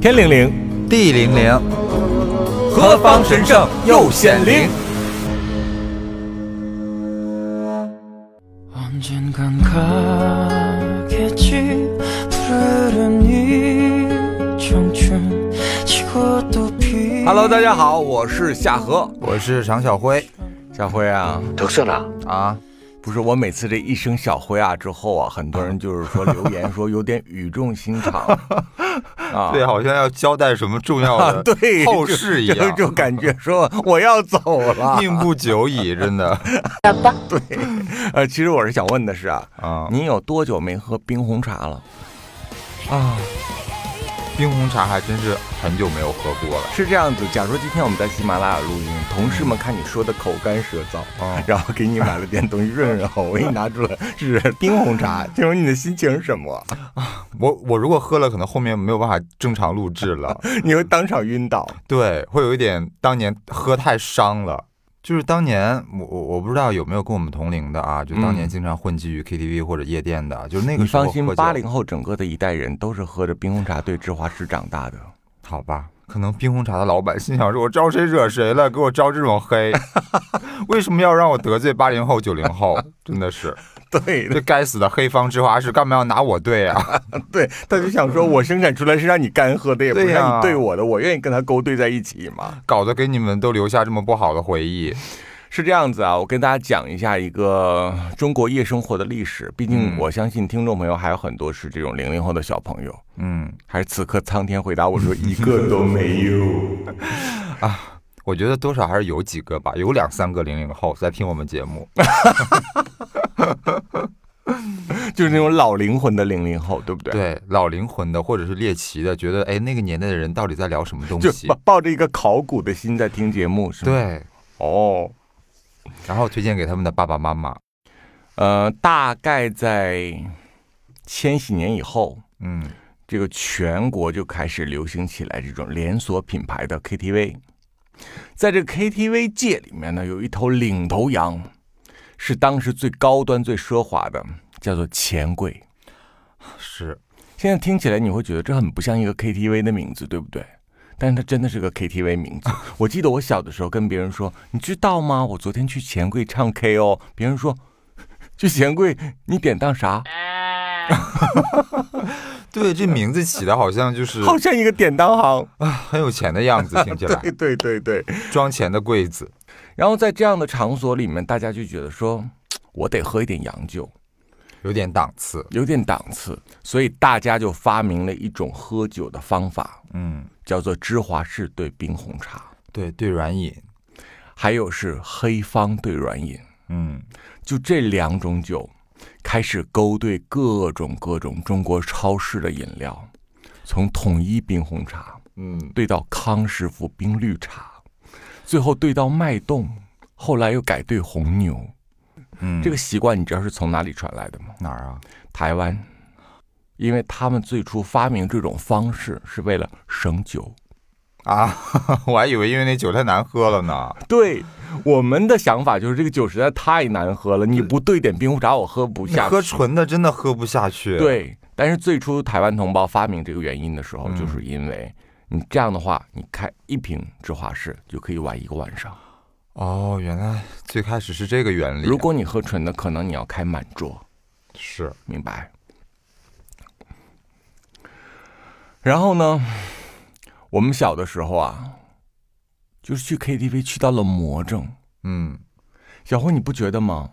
天灵灵，地灵灵，何方神圣又显灵？Hello，大家好，我是夏禾，我是常小辉。小辉啊，特色呢？啊，不是我每次这一声小辉啊之后啊，很多人 就是说留言说有点语重心长 啊。对，好像要交代什么重要 啊，的对，后就事一样，就就感觉说我要走了。命不久矣，真的对呃，其实我是想问的是啊，啊您有多久没喝冰红茶了？啊！冰红茶还真是很久没有喝过了是这样子，假如说今天我们在喜马拉雅录音，同事们看你说的口干舌燥，嗯！然后给你买了点东西润润喉，我给你拿出来是冰红茶，请问你的心情是什么？啊 我我如果喝了，可能后面没有办法正常录制了，你会当场晕倒。对，会有一点当年喝太伤了。就是当年我我我不知道有没有跟我们同龄的啊，就当年嗯经常混迹于 KTV 或者夜店的，就是那个你时候放心八零后整个的一代人都是喝着冰红茶兑芝华士长大的。好吧，可能冰红茶的老板心想说：“我招谁惹谁了？给我招这种黑，为什么要让我得罪八零后、九零后？真的是 对这该死的黑方之花是，干嘛要拿我对啊？对，他就想说，我生产出来是让你干喝的，也不是让你对我的，我愿意跟他勾兑在一起嘛。搞得给你们都留下这么不好的回忆。是这样子啊，我跟大家讲一下一个中国夜生活的历史。毕竟嗯我相信听众朋友还有很多是这种零零后的小朋友，嗯，还是此刻苍天回答我说一个都没有 啊。我觉得多少还是有几个吧，有两三个零零后在听我们节目。就是那种老灵魂的零零后，对不对？，对，老灵魂的或者是猎奇的，觉得哎那个年代的人到底在聊什么东西抱？抱着一个考古的心在听节目，是吗？，对，哦，然后推荐给他们的爸爸妈妈。呃，大概在千禧年以后，嗯这个全国就开始流行起来这种连锁品牌的 KTV。在这个 KTV 界里面呢，有一头领头羊，是当时最高端、最奢华的，叫做钱柜。是，现在听起来你会觉得这很不像一个 KTV 的名字，对不对？但是它真的是个 KTV 名字。我记得我小的时候跟别人说，你知道吗？我昨天去钱柜唱 K 哦。别人说，去钱柜你典当啥？对，这名字起的好像就是好像一个典当行啊。很有钱的样子，听起来 对对对对。装钱的柜子。然后在这样的场所里面，大家就觉得说，我得喝一点洋酒，有点档次。有点档次，所以大家就发明了一种喝酒的方法，嗯，叫做芝华士兑冰红茶，对对，软饮。还有是黑方兑软饮。嗯，就这两种酒，开始勾兑各种各种中国超市的饮料，从统一冰红茶嗯，兑到康师傅冰绿茶，最后兑到脉动，后来又改兑红牛。嗯，这个习惯你知道是从哪里传来的吗？哪儿啊？台湾，因为他们最初发明这种方式是为了省酒。啊，我还以为因为那酒太难喝了呢。对我们的想法就是这个酒实在太难喝了，你不兑点冰红茶我喝不下去。喝纯的真的喝不下去。，对，但是最初台湾同胞发明这个原因的时候，嗯就是因为你这样的话，你开一瓶芝华士就可以玩一个晚上。哦，原来最开始是这个原理。如果你喝纯的，可能你要开满桌，是，明白？然后呢，我们小的时候啊，就是去 KTV 去到了魔怔。嗯，小辉，你不觉得吗？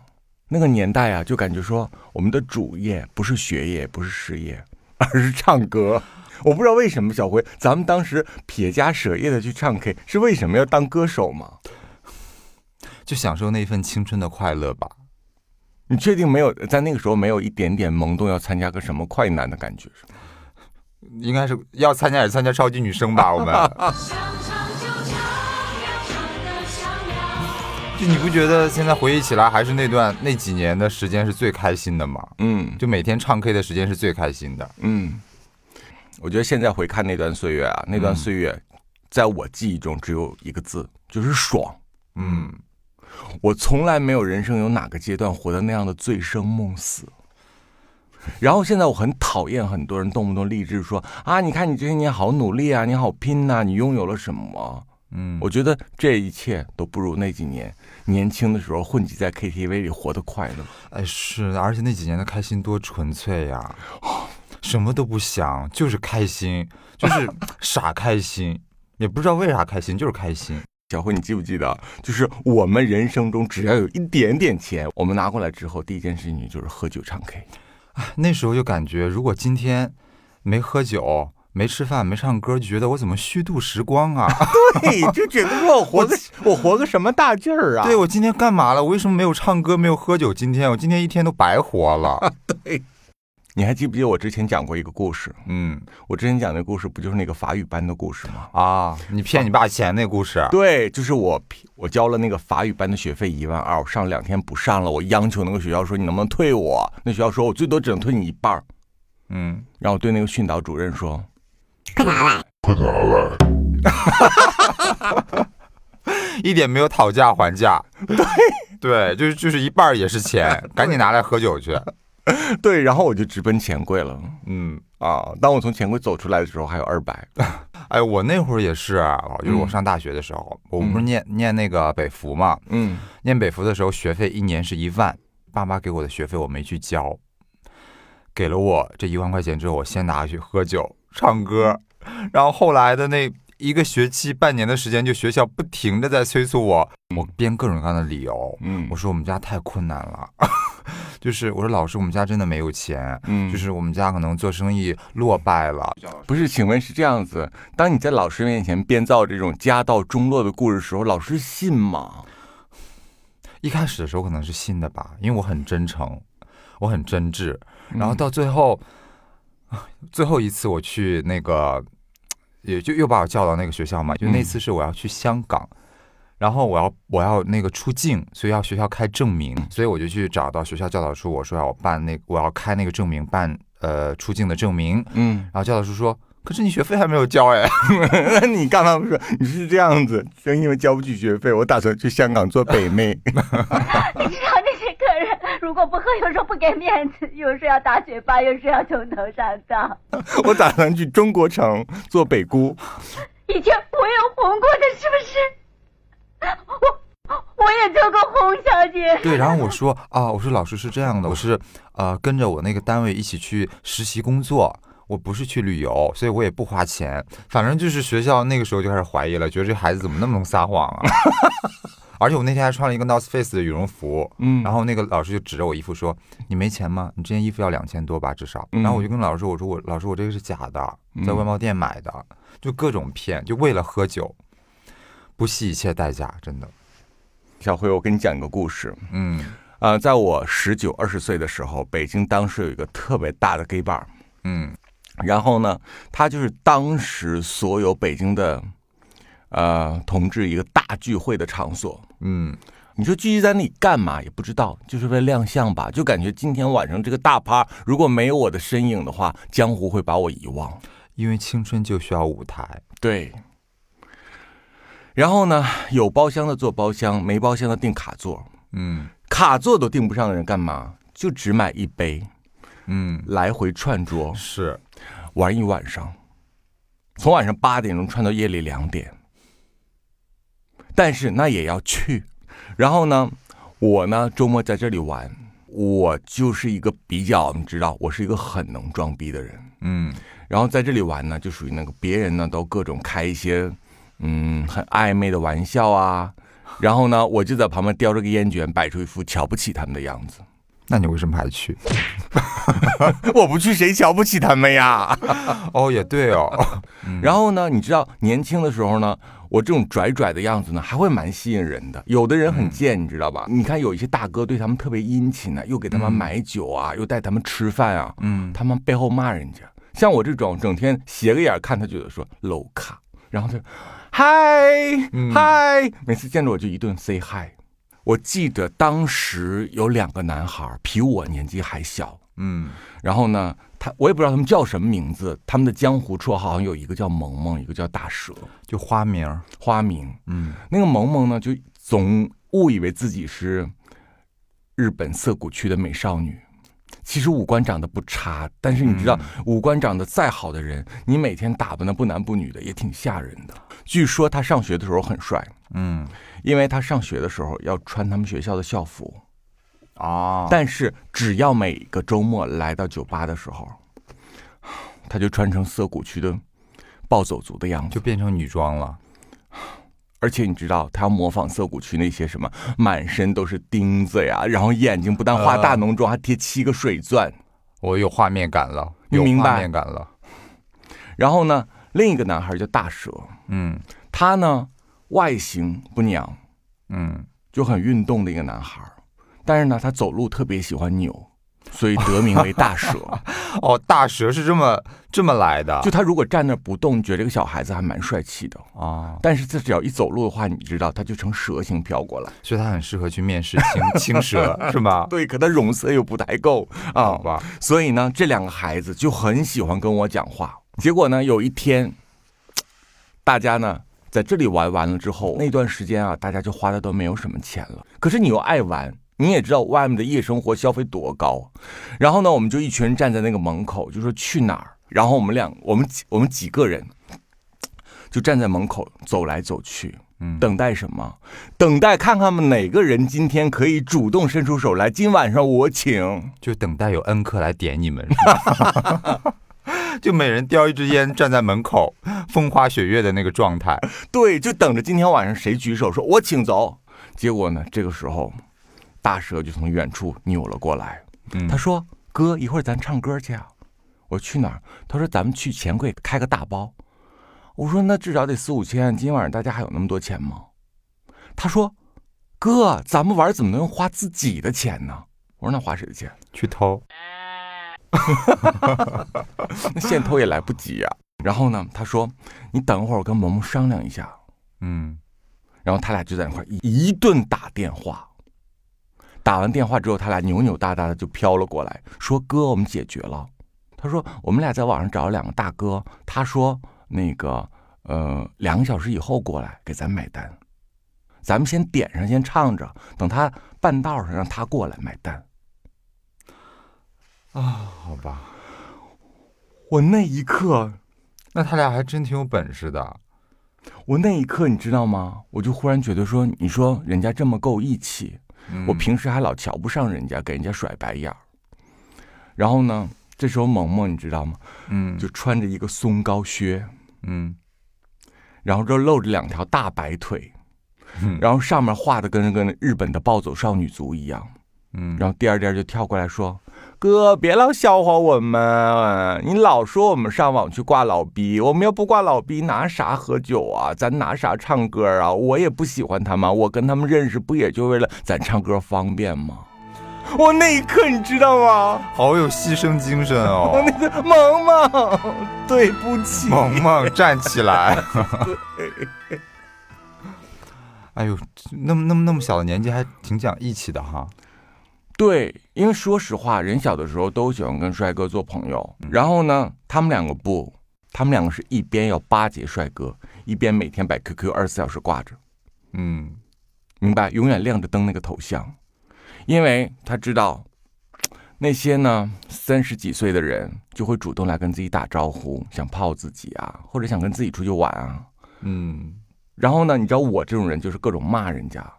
那个年代啊，就感觉说我们的主业不是学业，不是事业，而是唱歌。我不知道为什么，小辉，咱们当时撇家舍业的去唱 K，是为什么要当歌手吗？就享受那份青春的快乐吧。你确定没有在那个时候没有一点点萌动要参加个什么快男的感觉？是吗应该是要参加也参加超级女声吧？我们就你不觉得现在回忆起来，还是那段那几年的时间是最开心的吗？嗯就每天唱 K 的时间是最开心的。嗯，我觉得现在回看那段岁月啊，那段岁月，在我记忆中只有一个字，就是爽。嗯，我从来没有人生有哪个阶段活得那样的醉生梦死。然后现在我很讨厌很多人动不动励志说啊，你看你这些年好努力啊，你好拼呐、你拥有了什么？嗯，我觉得这一切都不如那几年年轻的时候混迹在 KTV 里活得快乐。哎是的，而且那几年的开心多纯粹呀，什么都不想，就是开心，就是傻开心，也不知道为啥开心，就是开心。小辉，你记不记得？就是我们人生中只要有一点点钱，我们拿过来之后，第一件事情就是喝酒唱 K。那时候就感觉，如果今天没喝酒、没吃饭、没唱歌，就觉得我怎么虚度时光啊？对，就觉得说我活个我活个什么大劲儿啊？对我今天干嘛了？我为什么没有唱歌、没有喝酒？今天我今天一天都白活了。你还记不记得我之前讲过一个故事？嗯我之前讲的故事不就是那个法语班的故事吗？啊，你骗你爸钱那故事，对，就是我我交了那个法语班的学费一万二，我上两天不上了，我央求那个学校说你能不能退我？那学校说我最多只能退你一半儿。嗯，然后我对那个训导主任说，一点没有讨价还价。对对，就是就是一半也是钱，赶紧拿来喝酒去。对，然后我就直奔钱柜了。嗯，啊，当我从钱柜走出来的时候，还有二百。哎，我那会儿也是，啊就是我嗯上大学的时候，我不是念念那个北服嘛，嗯，念北服的时候学费一年是一万，爸妈给我的学费我没去交，给了我这一万块钱之后，我先拿去喝酒、唱歌，然后后来的那一个学期、半年的时间，就学校不停的在催促我，我编各种各样的理由，嗯我说我们家太困难了，就是我说老师，我们家真的没有钱。嗯就是我们家可能做生意落败了，不是，请问是这样子？当你在老师面前编造这种家道中落的故事的时候，老师信吗？一开始的时候可能是信的吧，因为我很真诚，我很真挚。嗯然后到最后，啊最后一次我去那个，也就又把我叫到那个学校嘛，就那次是我要去香港，然后我要我要那个出境，所以要学校开证明，所以我就去找到学校教导处，我说要办那我要开那个证明，办呃出境的证明。嗯，然后教导处说，可是你学费还没有交哎。那你干嘛不说？你是这样子，正因为交不起学费，我打算去香港做北妹。你知道那些客人如果不喝，有时候不给面子，有时候要打嘴巴，有时候要从头上当。我打算去中国城做北姑。以前我有红过的，是不是？我我也叫过红小姐。对，然后我说啊，我说老师是这样的，我是呃跟着我那个单位一起去实习工作，我不是去旅游，所以我也不花钱。反正就是学校那个时候就开始怀疑了，觉得这孩子怎么那么能撒谎啊？而且我那天还穿了一个 North Face 的羽绒服，嗯然后那个老师就指着我衣服说：“你没钱吗？你这件衣服要两千多吧，至少。”嗯然后我就跟老师说：“我说我老师我这个是假的，在嗯外贸店买的，就各种骗，就为了喝酒，不惜一切代价，真的。小辉，我跟你讲一个故事。嗯啊、在我十九二十岁的时候，北京当时有一个特别大的 gay bar，嗯然后呢，它就是当时所有北京的呃同志一个大聚会的场所。嗯，你说聚集在那里干嘛也不知道，就是为了亮相吧？就感觉今天晚上这个大趴，如果没有我的身影的话，江湖会把我遗忘。因为青春就需要舞台。对。然后呢，有包厢的坐包厢，没包厢的订卡座，嗯。卡座都订不上的人干嘛？就只买一杯，嗯，来回串桌是。玩一晚上，从晚上八点钟串到夜里两点。但是那也要去，然后呢，我呢周末在这里玩，我就是一个比较，你知道，我是一个很能装逼的人。嗯。然后在这里玩呢，就属于那个别人呢都各种开一些嗯很暧昧的玩笑啊，然后呢我就在旁边叼着个烟卷，摆出一副瞧不起他们的样子。那你为什么还去？我不去，谁瞧不起他们呀？哦，也对哦。然后呢，你知道年轻的时候呢，我这种拽拽的样子呢，还会蛮吸引人的。有的人很贱，你知道吧？你看有一些大哥对他们特别殷勤呢、又给他们买酒啊，又带他们吃饭啊，嗯他们背后骂人家。像我这种整天斜个眼看他，觉得说 low 卡，然后他嗨嗯嗨，每次见着我就一顿 say hi。我记得当时有两个男孩比我年纪还小，嗯然后呢，他我也不知道他们叫什么名字，他们的江湖绰号好像有一个叫萌萌，一个叫大蛇，就花名。花名。嗯那个萌萌呢，就总误以为自己是日本涩谷区的美少女，其实五官长得不差，但是你知道，嗯五官长得再好的人，你每天打扮的不男不女的，也挺吓人的。据说他上学的时候很帅，嗯因为他上学的时候要穿他们学校的校服，啊，但是只要每个周末来到酒吧的时候，他就穿成涩谷区的暴走族的样子就。变成女装了。而且你知道，他要模仿涩谷区那些什么，满身都是钉子呀，然后眼睛不但画大浓妆，还贴七个水钻。我有画面感了，有画面感了。然后呢，另一个男孩叫大蛇，嗯他呢外形不娘，嗯，就很运动的一个男孩，但是呢，他走路特别喜欢扭，所以得名为大蛇。哦，大蛇是这么这么来的，就他如果站那儿不动，你觉得这个小孩子还蛮帅气的。啊，但是他只要一走路的话，你知道他就成蛇形飘过来。所以他很适合去面试青青蛇，是吗？对，可他容色又不太够啊，好吧，所以呢，这两个孩子就很喜欢跟我讲话。结果呢，有一天，大家呢在这里玩完了之后，那段时间啊，大家就花的都没有什么钱了。可是你又爱玩，你也知道外面的夜生活消费多高。然后呢，我们就一群人站在那个门口，就说去哪儿。然后我们两，我们几我们几个人就站在门口走来走去。嗯，等待什么？等待看看们哪个人今天可以主动伸出手来，今晚上我请。就等待有恩客来点你们，就每人叼一支烟，站在门口，风花雪月的那个状态。对，就等着今天晚上谁举手说“我请走”。结果呢，这个时候，大蛇就从远处扭了过来，嗯他说：“哥，一会儿咱唱歌去啊。”我说去哪儿？他说：“咱们去钱柜开个大包。”我说：“那至少得四五千，今天晚上大家还有那么多钱吗？”他说：“哥，咱们玩怎么能花自己的钱呢？”我说：“那花谁的钱？去偷，那现偷也来不及呀、然后呢，他说：“你等会儿，我跟萌萌商量一下。”嗯，然后他俩就在那块儿一一顿打电话，打完电话之后，他俩扭扭哒哒的就飘了过来，说：“哥，我们解决了。”他说：“我们俩在网上找了两个大哥，他说那个呃两个小时以后过来给咱买单，咱们先点上先唱着，等他半道上让他过来买单。”好吧，我那一刻，那他俩还真挺有本事的。我那一刻你知道吗？我就忽然觉得说，你说人家这么够义气，嗯我平时还老瞧不上人家，给人家甩白眼儿。然后呢，这时候萌萌你知道吗？嗯就穿着一个松糕靴，嗯然后这露着两条大白腿，嗯然后上面画的跟跟日本的暴走少女族一样。嗯，然后第二颠就跳过来说：“哥，别老笑话我们，你老说我们上网去挂老逼，我们要不挂老逼，拿啥喝酒啊？咱拿啥唱歌啊？我也不喜欢他们，我跟他们认识不也就为了咱唱歌方便吗？”我那一刻你知道吗？好有牺牲精神我哦。那个萌萌，对不起，萌萌站起来！哎呦，那么那么那么小的年纪还挺讲义气的哈。对，因为说实话，人小的时候都喜欢跟帅哥做朋友。然后呢，他们两个不，他们两个是一边要巴结帅哥，一边每天把 QQ 二十四小时挂着，嗯明白？永远亮着灯那个头像，因为他知道那些呢三十几岁的人就会主动来跟自己打招呼，想泡自己啊，或者想跟自己出去玩啊。嗯，然后呢，你知道我这种人就是各种骂人家，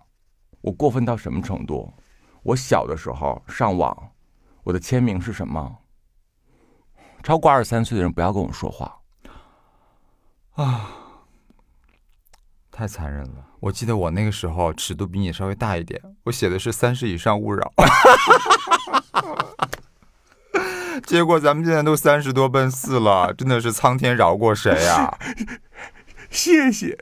我过分到什么程度？我小的时候上网，我的签名是什么？超过二十三岁的人不要跟我说话啊。太残忍了。我记得我那个时候尺度比你稍微大一点，我写的是三十以上勿扰。结果咱们现在都三十多奔四了，真的是苍天饶过谁呀、谢谢，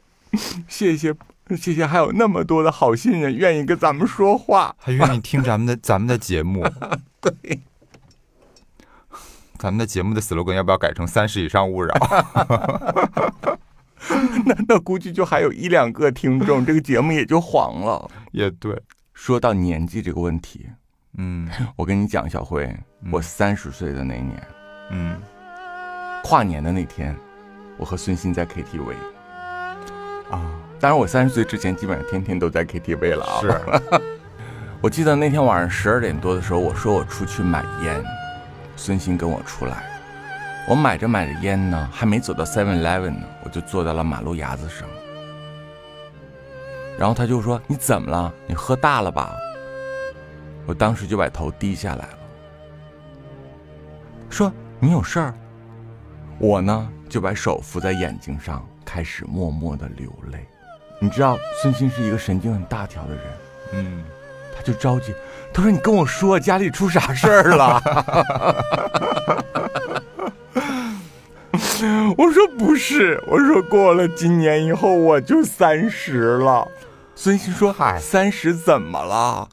谢谢，谢谢，还有那么多的好心人愿意跟咱们说话。还愿意听咱们的 咱们的节目。对，咱们的节目的 slogan 要不要改成三十以上勿扰？那那估计就还有一两个听众，这个节目也就黄了。也对，说到年纪这个问题，嗯我跟你讲，小辉，我三十岁的那年，嗯，跨年的那天，我和孙鑫在 KTV。啊，当然，我三十岁之前基本上天天都在 KTV 了啊。是，我记得那天晚上十二点多的时候，我说我出去买烟，孙鑫跟我出来。我买着买着烟呢，还没走到 Seven Eleven 呢，我就坐在了马路牙子上。然后他就说：“你怎么了？你喝大了吧？”我当时就把头低下来了，说：“你有事儿？”我呢就把手扶在眼睛上，开始默默的流泪。你知道孙鑫是一个神经很大条的人，嗯，他就着急，他说：“你跟我说家里出啥事儿了？” 我说：“不是，我说过了今年以后我就三十了。”孙鑫说：“嗨三十怎么了？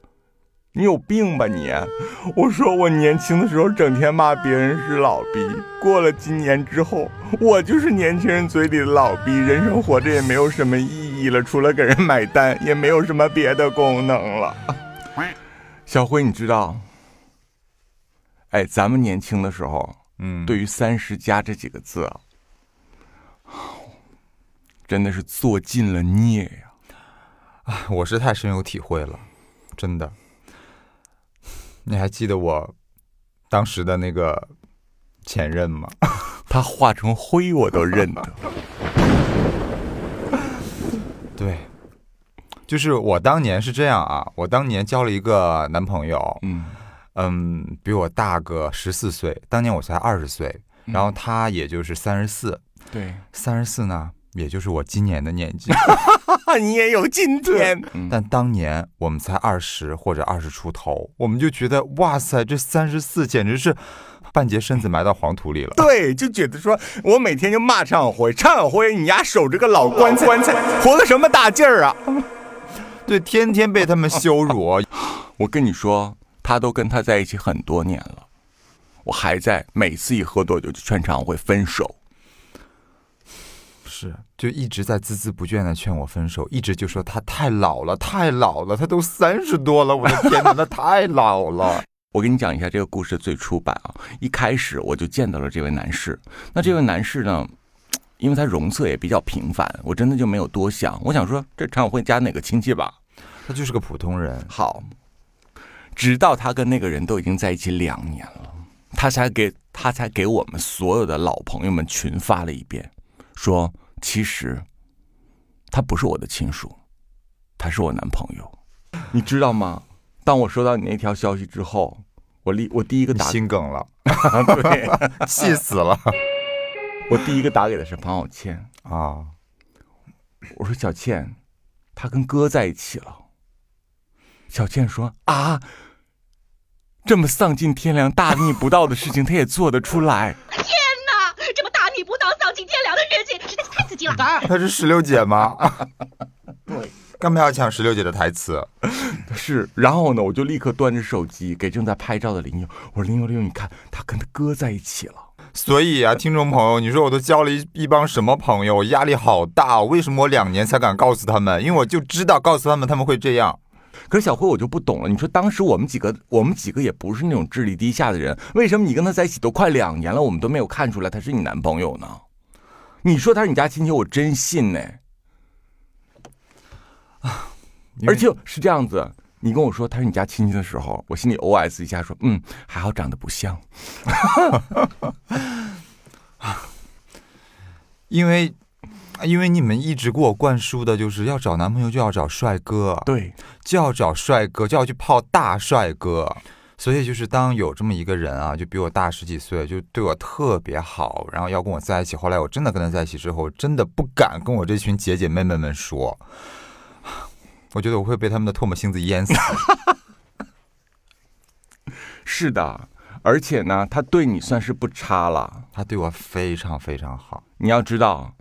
你有病吧你？”我说：“我年轻的时候整天骂别人是老逼，过了今年之后，我就是年轻人嘴里的老逼，人生活着也没有什么意义了，除了给人买单，也没有什么别的功能了。”小辉，你知道？哎，咱们年轻的时候，嗯，对于“三十加”这几个字啊，真的是做尽了孽呀。啊我是太深有体会了，真的。你还记得我当时的那个前任吗？他化成灰我都认得。对，就是我当年是这样啊，我当年交了一个男朋友，嗯嗯，比我大个十四岁，当年我才二十岁，然后他也就是三十四，对，三十四呢，也就是我今年的年纪。你也有今天。嗯但当年我们才二十或者二十出头，我们就觉得哇塞，这三十四简直是半截身子埋到黄土里了。对，就觉得说我每天就骂常小辉，常小辉，你丫守着个老棺材，棺材活个什么大劲儿啊！对，天天被他们羞辱。我跟你说，他都跟他在一起很多年了，我还在每次一喝多酒就劝常小辉分手。是，就一直在孜孜不倦的劝我分手，一直就说他太老了，太老了，他都三十多了，我的天哪，他太老了。我给你讲一下这个故事的最初版啊。一开始我就见到了这位男士，那这位男士呢，因为他容色也比较平凡，我真的就没有多想。我想说，这常委会家哪个亲戚吧？他就是个普通人，好，直到他跟那个人都已经在一起两年了，他才给他才给我们所有的老朋友们群发了一遍，说其实他不是我的亲属，他是我男朋友，你知道吗？当我收到你那条消息之后，我立我第一个打心梗了，对，气死了我第一个打给的是庞小倩，啊！我说小倩，他跟哥在一起了。小倩说啊，这么丧尽天良、大逆不道的事情，他也做得出来。天哪，这么大逆不道、丧尽天良的事情，实在是石榴姐吗？对，干嘛要抢石榴姐的台词？是，然后呢，我就立刻端着手机给正在拍照的林佑，我说林佑林佑，你看他跟他哥在一起了。所以啊，听众朋友，你说我都交了一一帮什么朋友？我压力好大哦。为什么我两年才敢告诉他们？因为我就知道告诉他们他们会这样。可是小辉我就不懂了，你说当时我们几个，我们几个也不是那种智力低下的人，为什么你跟他在一起都快两年了，我们都没有看出来他是你男朋友呢？你说他是你家亲戚，我真信呢。因为而且是这样子，你跟我说他是你家亲戚的时候，我心里 OS 一下说，嗯，还好长得不像。因为因为你们一直给我灌输的就是要找男朋友就要找帅哥，对，就要找帅哥，就要去泡大帅哥。所以就是当有这么一个人啊，就比我大十几岁，就对我特别好，然后要跟我在一起。后来我真的跟他在一起之后，真的不敢跟我这群姐姐妹妹们说，我觉得我会被他们的唾沫星子淹死。是的，而且呢，他对你算是不差了。他对我非常非常好，你要知道，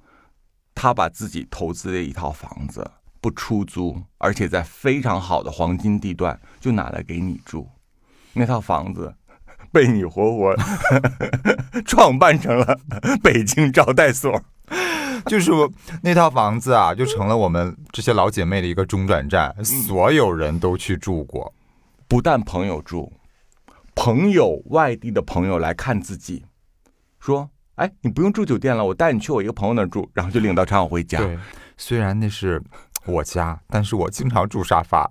他把自己投资的一套房子不出租，而且在非常好的黄金地段，就拿来给你住。那套房子被你活活 创办成了北京招待所。就是我那套房子啊，就成了我们这些老姐妹的一个中转站，所有人都去住过。不但朋友住，朋友外地的朋友来看自己，说：“哎，你不用住酒店了，我带你去我一个朋友那儿住。”然后就领到常小辉家。对，虽然那是我家，但是我经常住沙发，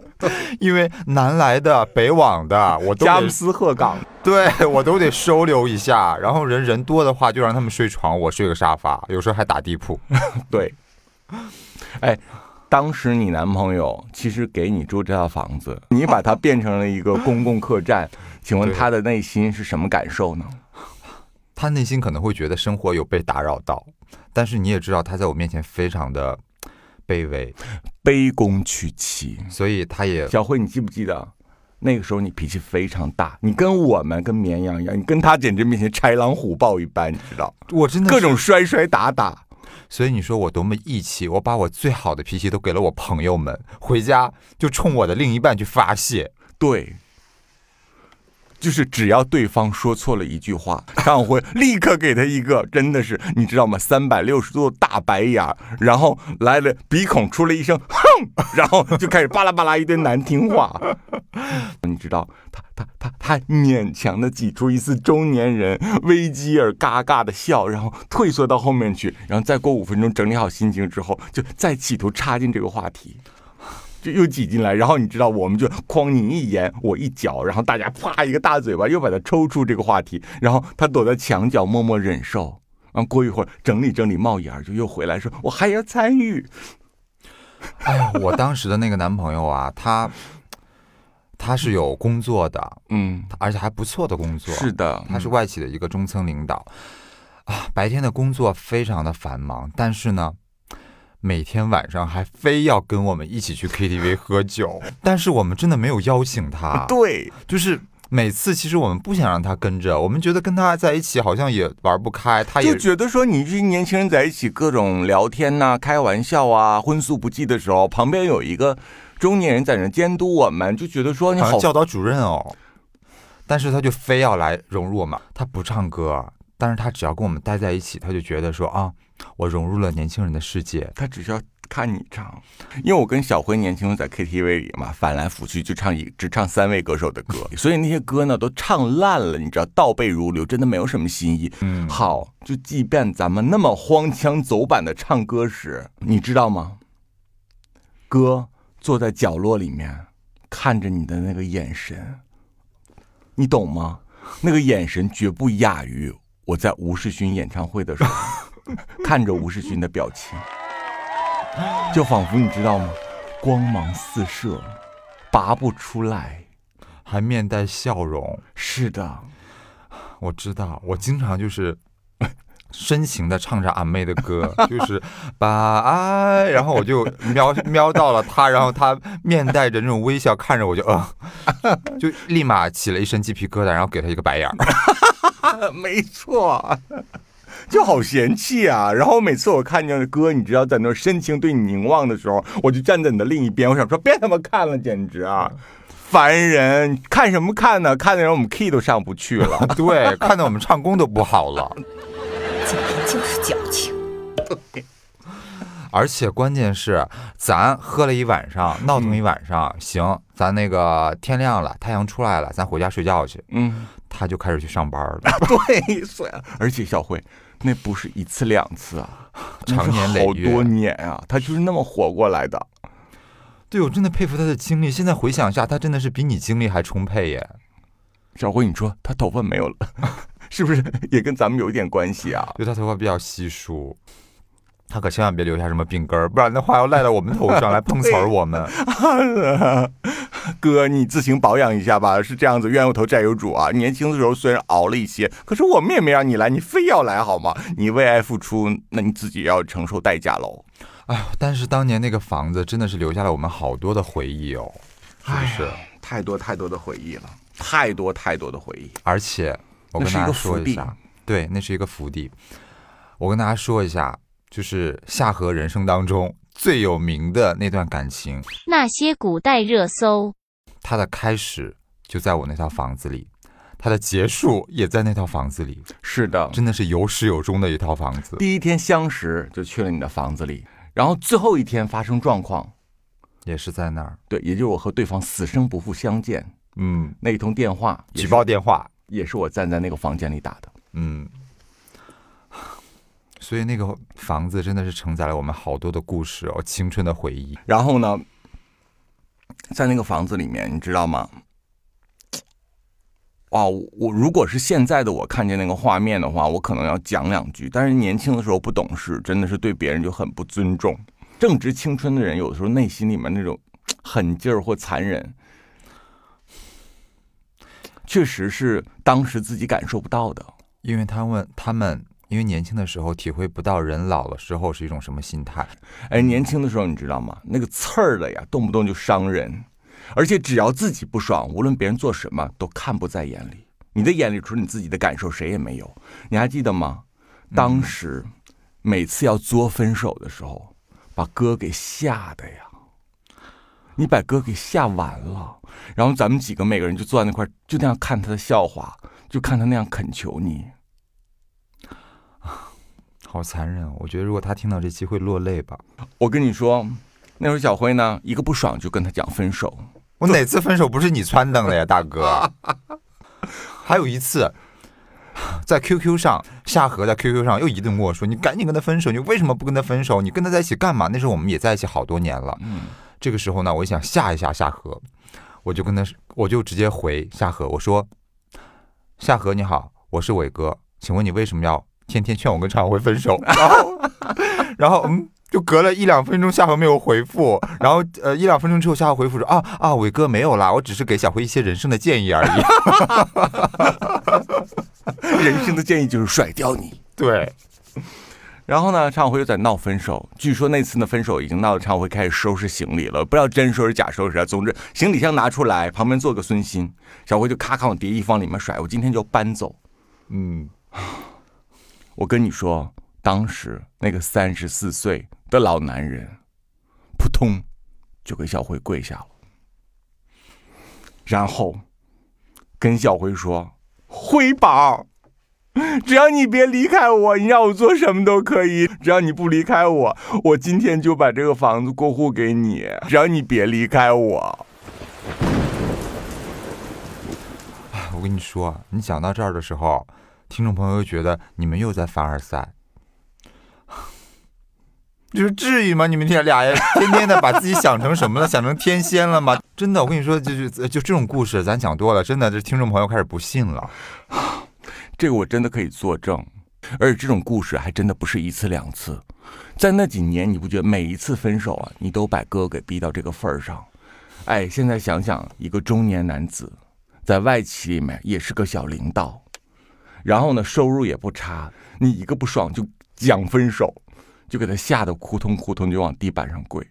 因为南来的北往的，我都得佳木斯鹤岗，对我都得收留一下。然后人人多的话，就让他们睡床，我睡个沙发，有时候还打地铺。对。哎，当时你男朋友其实给你住这套房子，你把它变成了一个公共客栈，请问他的内心是什么感受呢？他内心可能会觉得生活有被打扰到，但是你也知道他在我面前非常的卑微，卑躬屈膝。所以他也小慧，你记不记得那个时候你脾气非常大，你跟我们跟绵羊一样，你跟他简直面前豺狼虎豹一般，你知道？我真的各种，摔摔打打。所以你说我多么义气，我把我最好的脾气都给了我朋友们，回家就冲我的另一半去发泄。对，就是只要对方说错了一句话，张小辉立刻给他一个真的是你知道吗？三百六十度大白眼，然后来了鼻孔出了一声哼，然后就开始巴拉巴拉一堆难听话。你知道，他他他他勉强的挤出一丝中年人危机而嘎嘎的笑，然后退缩到后面去，然后再过五分钟整理好心情之后，就再企图插进这个话题。就又挤进来，然后你知道，我们就哐你一眼我一脚，然后大家啪一个大嘴巴，又把他抽出这个话题，然后他躲在墙角默默忍受，然后过一会儿整理整理帽檐，就又回来说，我还要参与。哎呀，我当时的那个男朋友啊，他他是有工作的，嗯，而且还不错的工作，是的，他是外企的一个中层领导。啊，白天的工作非常的繁忙，但是呢，每天晚上还非要跟我们一起去 KTV 喝酒，但是我们真的没有邀请他，对，就是每次其实我们不想让他跟着，我们觉得跟他在一起好像也玩不开，他也就觉得说你这些年轻人在一起各种聊天呐、开玩笑啊、荤素不忌的时候，旁边有一个中年人在那监督我们，就觉得说你好好像教导主任哦，但是他就非要来融入我们，他不唱歌，但是他只要跟我们待在一起，他就觉得说啊，我融入了年轻人的世界，他只需要看你唱，因为我跟小辉年轻时在 KTV 里嘛，翻来覆去就唱一只唱三位歌手的歌，所以那些歌呢都唱烂了，你知道倒背如流，真的没有什么新意。嗯，好，就即便咱们那么荒腔走板的唱歌时，你知道吗？哥坐在角落里面看着你的那个眼神，你懂吗？那个眼神绝不亚于我在吴世勋演唱会的时候 看着吴世勋的表情，就仿佛你知道吗？光芒四射，拔不出来。还面带笑容。是的，我知道，我经常就是 深情的唱着俺妹的歌，就是把爱，然后我就瞄瞄到了她，然后她面带着那种微笑看着我就，呃，就立马起了一身鸡皮疙瘩，然后给她一个白眼儿。没错，就好嫌弃啊。然后每次我看见哥，你知道在那深情对你凝望的时候，我就站在你的另一边，我想说别他妈看了，简直啊，烦人！看什么看呢？看的人我们 key 都上不去了。对，看的我们唱功都不好了。简 直就是矫情。而且关键是，咱喝了一晚上，闹腾一晚上，行，咱那个天亮了，太阳出来了，咱回家睡觉去。嗯，他就开始去上班了，对，虽然而且小慧，那不是一次两次啊，长年累月好多年啊，他就是那么活过来的。对我真的佩服他的精力。现在回想一下，他真的是比你精力还充沛耶。小辉，你说他头发没有了，是不是也跟咱们有一点关系啊？就他头发比较稀疏，他可千万别留下什么病根儿，不然的话要赖到我们头上来 碰瓷儿我们。哥，你自行保养一下吧。是这样子，冤有头债有主啊。年轻的时候虽然熬了一些，可是我们也没让你来，你非要来好吗？你为爱付出，那你自己也要承受代价喽。哎呦，但是当年那个房子真的是留下了我们好多的回忆哦，是不是？太多太多的回忆了，太多太多的回忆。而且我跟大家说一下，对，那是一个福地。我跟大家说一下，就是夏河人生当中最有名的那段感情，那些古代热搜，它的开始就在我那套房子里，它的结束也在那套房子里，是的，真的是有始有终的一套房子。第一天相识就去了你的房子里，然后最后一天发生状况，也是在那儿，对，也就是我和对方死生不复相见。嗯，那一通电话，举报电话，也是我站在那个房间里打的。嗯，所以那个房子真的是承载了我们好多的故事哦，青春的回忆。然后呢，在那个房子里面，你知道吗？哇，我如果是现在的我看见那个画面的话，我可能要讲两句。但是年轻的时候不懂事，真的是对别人就很不尊重。正值青春的人，有的时候内心里面那种 狠劲儿或残忍，确实是当时自己感受不到的。因为他们他们因为年轻的时候体会不到人老了之后是一种什么心态，哎，年轻的时候你知道吗？那个刺儿的呀，动不动就伤人，而且只要自己不爽，无论别人做什么都看不在眼里。你的眼里除了你自己的感受，谁也没有。你还记得吗？当时每次要作分手的时候，把哥给吓的呀，你把哥给吓完了，然后咱们几个每个人就坐在那块儿，就那样看他的笑话，就看他那样恳求你。好残忍哦！我觉得如果他听到这期会落泪吧。我跟你说，那时候小辉呢，一个不爽就跟他讲分手。我哪次分手不是你撺掇的呀，大哥？还有一次，在 QQ 上，夏荷在 QQ 上又一顿跟我说：“你赶紧跟他分手，你为什么不跟他分手？你跟他在一起干嘛？”那时候我们也在一起好多年了。嗯，这个时候呢，我想吓一吓夏荷，我就跟他，我就直接回夏荷，我说：“夏荷你好，我是伟哥，请问你为什么要天天劝我跟常小辉分手？” 然后，然后嗯。就隔了一两分钟，夏荷没有回复，然后呃一两分钟之后，夏荷回复说啊啊伟哥没有啦，我只是给小辉一些人生的建议而已。人生的建议就是甩掉你。对，然后呢，常小辉又在闹分手。据说那次的分手已经闹得常小辉开始收拾行李了，不知道真收拾假收拾啊。总之，行李箱拿出来，旁边坐个孙鑫，小辉就咔咔往叠衣方里面甩。我今天就要搬走。嗯，我跟你说，当时那个三十四岁的老男人，扑通就给小辉跪下了，然后跟小辉说：“辉宝。”只要你别离开我，你让我做什么都可以。只要你不离开我，我今天就把这个房子过户给你。只要你别离开我。我跟你说，你讲到这儿的时候，听众朋友又觉得你们又在凡尔赛，就是至于吗？你们这俩人天天的把自己想成什么了？想成天仙了吗？真的，我跟你说，就是就这种故事，咱讲多了，真的，这听众朋友开始不信了。这个我真的可以作证，而且这种故事还真的不是一次两次，在那几年，你不觉得每一次分手啊，你都把哥给逼到这个份儿上？哎，现在想想，一个中年男子，在外企里面也是个小领导，然后呢，收入也不差，你一个不爽就讲分手，就给他吓得扑通扑通就往地板上跪。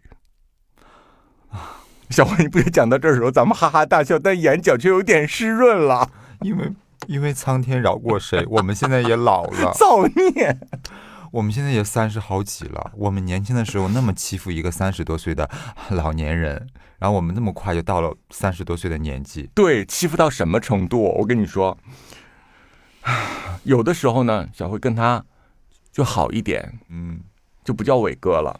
啊小辉，你不觉讲到这儿的时候，咱们哈哈大笑，但眼角却有点湿润了？因为因为苍天饶过谁，我们现在也老了，造孽！我们现在也三十好几了。我们年轻的时候那么欺负一个三十多岁的 老年人，然后我们那么快就到了三十多岁的年纪。对，欺负到什么程度？我跟你说，有的时候呢，小辉跟他就好一点，嗯，就不叫伟哥了，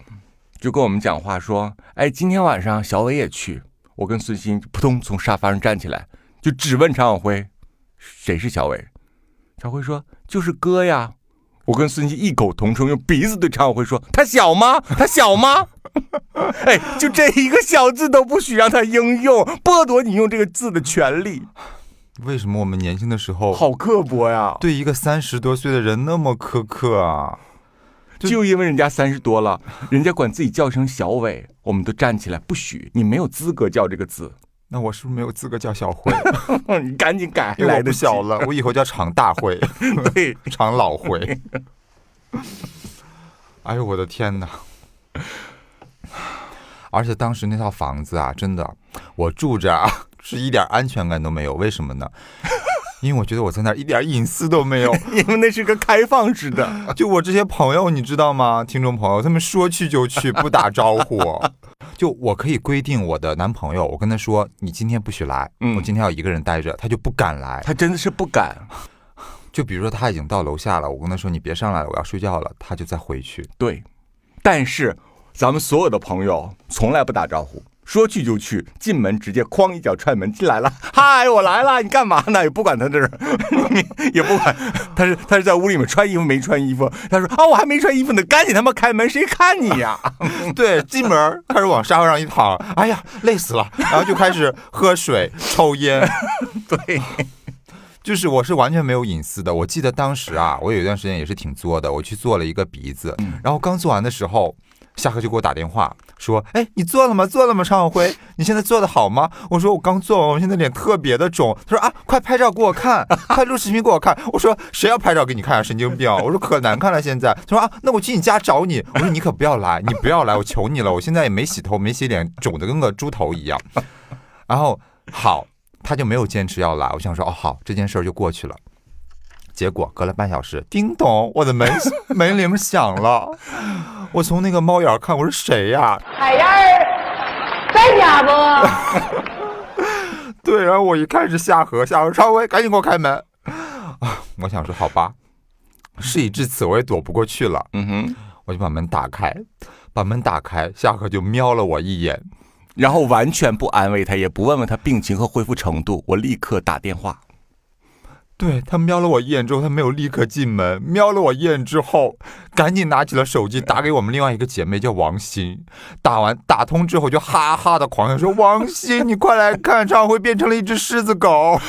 就跟我们讲话说：“哎，今天晚上小伟也去。”我跟孙鑫扑通从沙发上站起来，就质问常小辉：“谁是小伟？”小辉说：“就是哥呀。”我跟孙鑫异口同声，用鼻子对常小辉说：“他小吗？他小吗？” 哎，就这一个小字都不许让他应用，剥夺你用这个字的权利，为什么我们年轻的时候好刻薄呀！对一个三十多岁的人那么苛刻啊？就因为人家三十多了，人家管自己叫声小伟，我们都站起来不许，你没有资格叫这个字，那我是不是没有资格叫小辉？你赶紧改，来得及小了，我以后叫常大辉，对，常老辉。哎呦我的天哪！而且当时那套房子啊，真的，我住着啊，是一点安全感都没有。为什么呢？因为我觉得我在那儿一点隐私都没有。因为那是个开放式的，就我这些朋友，你知道吗？听众朋友，他们说去就去，不打招呼。就我可以规定我的男朋友，我跟他说，你今天不许来，嗯我今天要一个人待着，他就不敢来。他真的是不敢。就比如说他已经到楼下了，我跟他说你别上来了，我要睡觉了，他就再回去。对，但是咱们所有的朋友从来不打招呼，说去就去，进门直接哐一脚踹门进来了。嗨，我来了，你干嘛呢？也不管他这是，也不管他是他是在屋里面穿衣服没穿衣服。他说啊，我还没穿衣服呢，赶紧他妈开门，谁看你呀？对，进门开始往沙发上一躺，哎呀，累死了，然后就开始喝水、抽烟。对，就是我是完全没有隐私的。我记得当时啊，我有一段时间也是挺作的，我去做了一个鼻子，然后刚做完的时候，夏荷就给我打电话说：“哎，你做了吗？做了吗？常晓辉，你现在做的好吗？”我说：“我刚做完，我现在脸特别的肿。”他说：“啊，快拍照给我看，快录视频给我看。”我说：“谁要拍照给你看啊？神经病！”我说：“可难看了，现在。”他说：“啊，那我去你家找你。”我说：“你可不要来，你不要来，我求你了，我现在也没洗头，没洗脸，肿的跟个猪头一样。”然后好，他就没有坚持要来。我想说：“哦，好，这件事儿就过去了。”结果隔了半小时，叮咚，我的门门铃响了。我从那个猫眼儿看，我是谁呀？海燕儿在家不？对，然后我一看是夏荷，夏荷超威，赶紧给我开门。啊，我想说好吧，事已至此，我也躲不过去了。嗯哼，我就把门打开，把门打开，夏荷就瞄了我一眼。然后完全不安慰他，也不问问他病情和恢复程度，我立刻打电话。对他瞄了我一眼之后，他没有立刻进门，瞄了我一眼之后，赶紧拿起了手机打给我们另外一个姐妹叫王鑫。打完打通之后就哈哈的狂笑说：“王鑫，你快来看，张辉变成了一只狮子狗。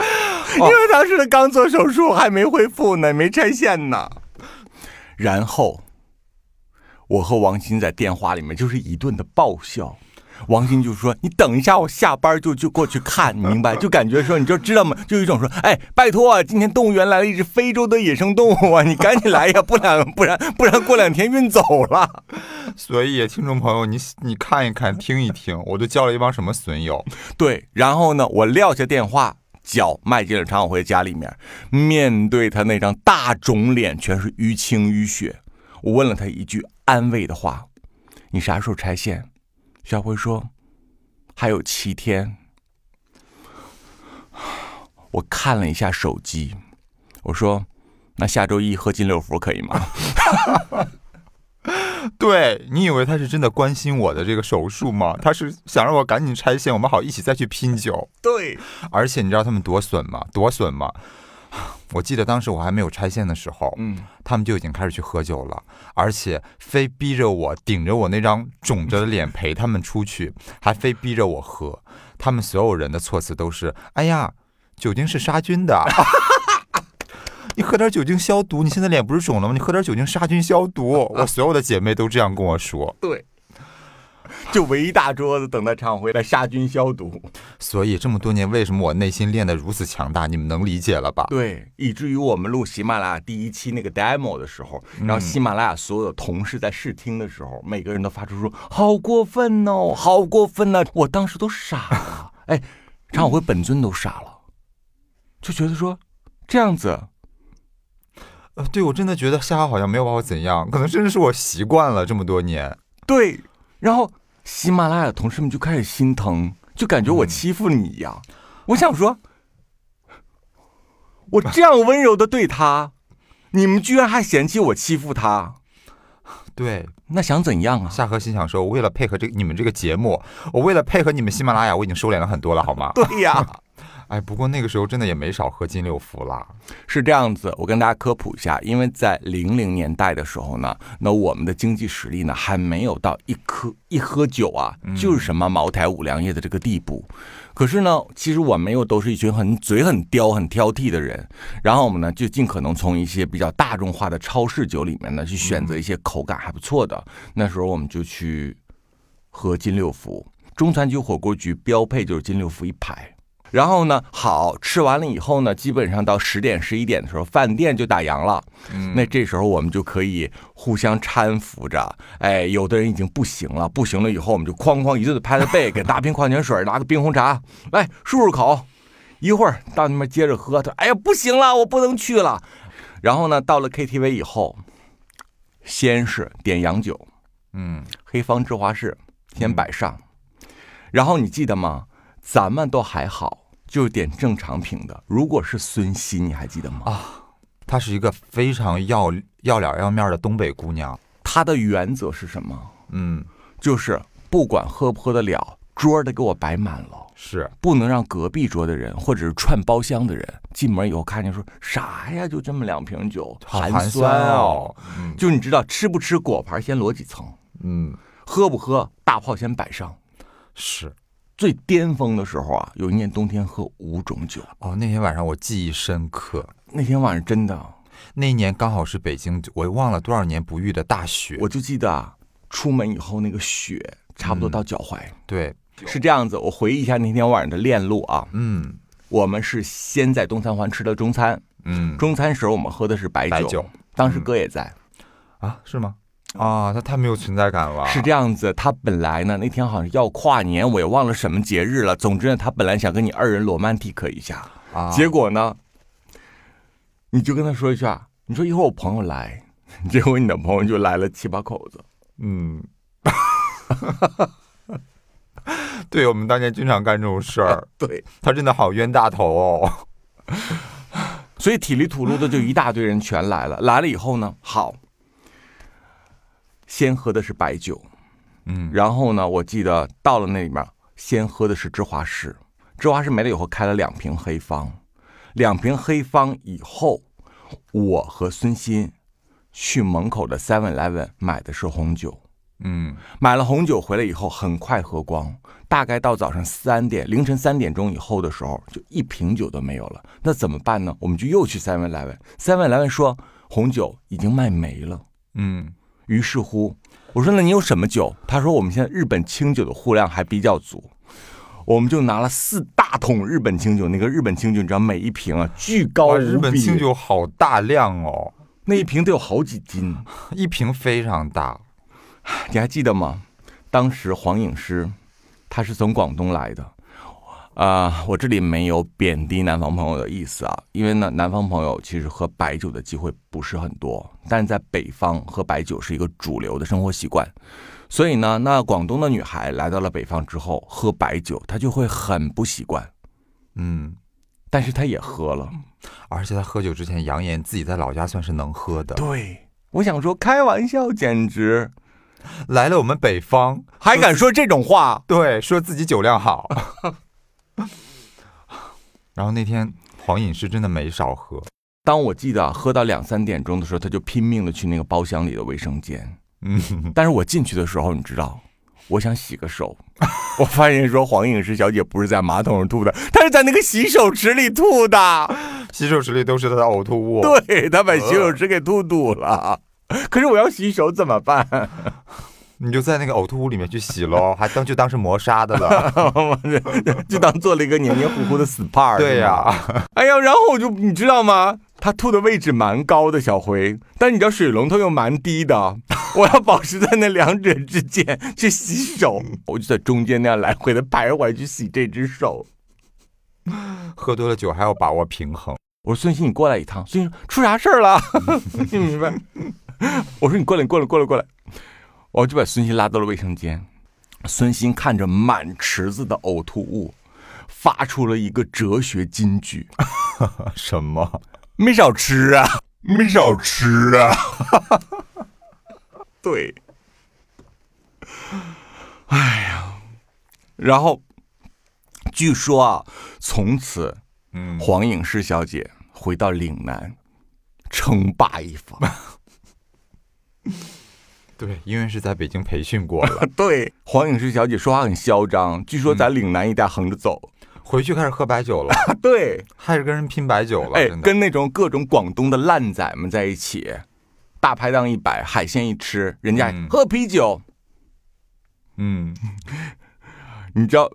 因为当时他刚做手术，还没恢复呢，没拆线呢。然后，我和王鑫在电话里面就是一顿的爆笑。王鑫就说：“你等一下，我下班就就过去看，你明白？就感觉说，你就知道吗？就有一种说，哎，拜托啊，今天动物园来了一只非洲的野生动物啊，你赶紧来呀，不然不然不然过两天运走了。” 所以，听众朋友，你你看一看，听一听，我都交了一帮什么损友。对，然后呢，我撂下电话，脚迈进了常小辉家里面，面对他那张大肿脸，全是淤青淤血，我问了他一句安慰的话：“你啥时候拆线？”小辉说：“还有七天。”我看了一下手机，我说：“那下周一喝金六福可以吗 对你以为他是真的关心我的这个手术吗？他是想让我赶紧拆线，我们好一起再去拼酒。？”对，而且你知道他们多损吗？多损吗？我记得当时我还没有拆线的时候，嗯，他们就已经开始去喝酒了，而且非逼着我顶着我那张肿着的脸陪他们出去，还非逼着我喝。他们所有人的措辞都是：“哎呀，酒精是杀菌的，你喝点酒精消毒。你现在脸不是肿了吗？你喝点酒精杀菌消毒。”我所有的姐妹都这样跟我说。对，就围一大桌子等待常辉来杀菌消毒。所以这么多年，为什么我内心练得如此强大？你们能理解了吧？对，以至于我们录喜马拉雅第一期那个 demo 的时候，然后喜马拉雅所有的同事在试听的时候，每个人都发出说：“好过分哦，好过分呐、我当时都傻了，哎，常晓辉本尊都傻了，就觉得说这样子，呃，对我真的觉得夏夏好像没有把我怎样，可能真的是我习惯了这么多年。对，然后喜马拉雅的同事们就开始心疼，就感觉我欺负你一样。我想说，我 这样温柔的对他，你们居然还嫌弃我欺负他，对，那想怎样啊？夏荷心想说，我为了配合这个你们这个节目，我为了配合你们喜马拉雅，我已经收敛了很多了，好吗？对呀。哎，不过那个时候真的也没少喝金六福啦。是这样子，我跟大家科普一下，因为在零零年代的时候呢，那我们的经济实力呢还没有到一喝一喝酒啊就是什么茅台、五粮液的这个地步。可是呢，其实我们又都是一群很嘴很刁、很挑剔的人，然后我们呢就尽可能从一些比较大众化的超市酒里面呢去选择一些口感还不错的。那时候我们就去喝金六福，中餐局火锅局标配就是金六福一排。然后呢，好吃完了以后呢，基本上到十点十一点的时候，饭店就打烊了。嗯那这时候我们就可以互相搀扶着，哎，有的人已经不行了，不行了以后，我们就哐哐一顿拍他背，给拿瓶矿泉水，拿个冰红茶，来漱漱口。一会儿到那边接着喝，他哎呀不行了，我不能去了。然后呢，到了 KTV 以后，先是点洋酒，嗯，黑方芝华士先摆上，然后你记得吗？咱们都还好，就点正常品的。如果是孙熙，你还记得吗？啊，她是一个非常要要脸要面的东北姑娘。她的原则是什么？嗯，就是不管喝不喝得了，桌儿得给我摆满了。是，不能让隔壁桌的人或者是串包厢的人进门以后看见说啥呀，就这么两瓶酒，寒酸哦。嗯就你知道吃不吃果盘先摞几层，嗯，喝不喝大炮先摆上。是。最巅峰的时候啊，有一年冬天喝五种酒，哦，那天晚上我记忆深刻。那天晚上真的，那一年刚好是北京，我忘了多少年不遇的大雪。我就记得啊，出门以后那个雪差不多嗯。到脚踝。对，是这样子，我回忆一下那天晚上的链路啊，嗯。我们是先在东三环吃的中餐，嗯，中餐时候我们喝的是白酒，白酒。当时嗯。哥也在。啊是吗？啊，他太没有存在感了。是这样子，他本来呢那天好像要跨年，我也忘了什么节日了。总之呢，他本来想跟你二人罗曼蒂克一下，啊，结果呢，你就跟他说一下，你说一会儿我朋友来，结果你的朋友就来了七八口子。嗯，对我们当年经常干这种事儿，对，他真的好冤大头哦。所以体力吐露的就一大堆人全来了。来了以后呢，好，先喝的是白酒，嗯，然后呢，我记得到了那里面，先喝的是芝华士，芝华士没了以后开了两瓶黑方，两瓶黑方以后，我和孙鑫去门口的 Seven Eleven 买的是红酒，嗯。买了红酒回来以后很快喝光，大概到早上三点凌晨三点钟以后的时候，就一瓶酒都没有了。那怎么办呢？我们就又去 Seven Eleven，Seven Eleven 说红酒已经卖没了。嗯于是乎，我说：“那你有什么酒？”他说：“我们现在日本清酒的货量还比较足。”我们就拿了四大桶日本清酒，那个日本清酒，你知道每一瓶啊巨高日本清酒好大量哦，那一瓶得有好几斤。一瓶非常大。你还记得吗？当时黄颖诗，他是从广东来的。啊、我这里没有贬低南方朋友的意思啊，因为呢，南方朋友其实喝白酒的机会不是很多，但是在北方喝白酒是一个主流的生活习惯，所以呢，那广东的女孩来到了北方之后喝白酒，她就会很不习惯，嗯，但是她也喝了。而且她喝酒之前扬言自己在老家算是能喝的，对，我想说开玩笑，简直来了我们北方还敢说这种话。对说自己酒量好。然后那天黄饮是真的没少喝，当我记得啊喝到两三点钟的时候，他就拼命的去那个包厢里的卫生间。嗯，但是我进去的时候，你知道，我想洗个手，我发现说黄影师小姐不是在马桶上吐的，她是在那个洗手池里吐的。洗手池里都是她的呕吐物。对，她把洗手池给吐堵了。可是我要洗手怎么办？你就在那个呕吐物里面去洗喽，还当就当是磨砂的了。就当做了一个黏黏糊糊的 SPA。对呀、哎呀，然后我就你知道吗？他吐的位置蛮高的，小辉，但你知道水龙头又蛮低的，我要保持在那两者之间去洗手，我就在中间那样来回的徘徊去洗这只手。喝多了酒还要把握平衡。我说孙鑫，你过来一趟。孙鑫说出啥事儿了？你明白？我说你过来，你过来，过来，过来。我就把孙鑫拉到了卫生间。孙鑫看着满池子的呕吐物，发出了一个哲学金句。什么？没少吃啊，没少吃啊。对，哎呀，然后据说啊，从此嗯，黄影诗小姐回到岭南，称霸一方。对，因为是在北京培训过了，对，黄影视小姐说话很嚣张，据说在岭南一带横着走。回去开始喝白酒了，啊，对，开始跟人拼白酒了。哎，跟那种各种广东的烂仔们在一起，大排档一摆，海鲜一吃，人家嗯喝啤酒。嗯 你知道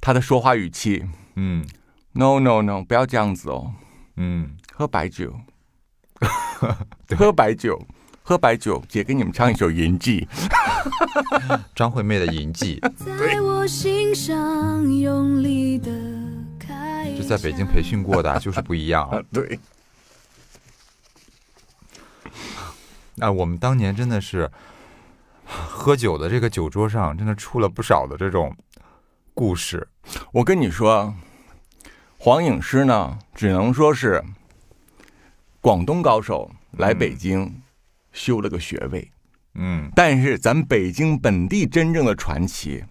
他的说话语气嗯？No No No，不要这样子哦，嗯，喝白酒，喝白酒，喝白酒。姐给你们唱一首《银记》。张惠妹的《银记》在我心上用力的开就在北京培训过的啊，就是不一样。对，啊，我们当年真的是喝酒的这个酒桌上，真的出了不少的这种故事。我跟你说，黄颖诗呢，只能说是广东高手来北京修了个学位。嗯，但是咱北京本地真正的传奇，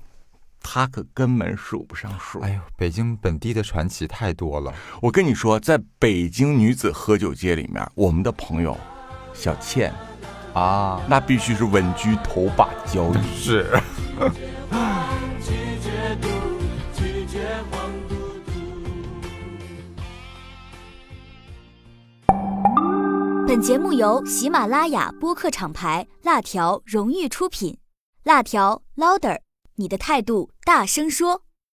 他可根本数不上数。哎呦，北京本地的传奇太多了。我跟你说，在北京女子喝酒界里面，我们的朋友小倩，啊，那必须是稳居头把交椅。是。本节目由喜马拉雅播客厂牌辣条荣誉出品，辣条 louder，你的态度大声说。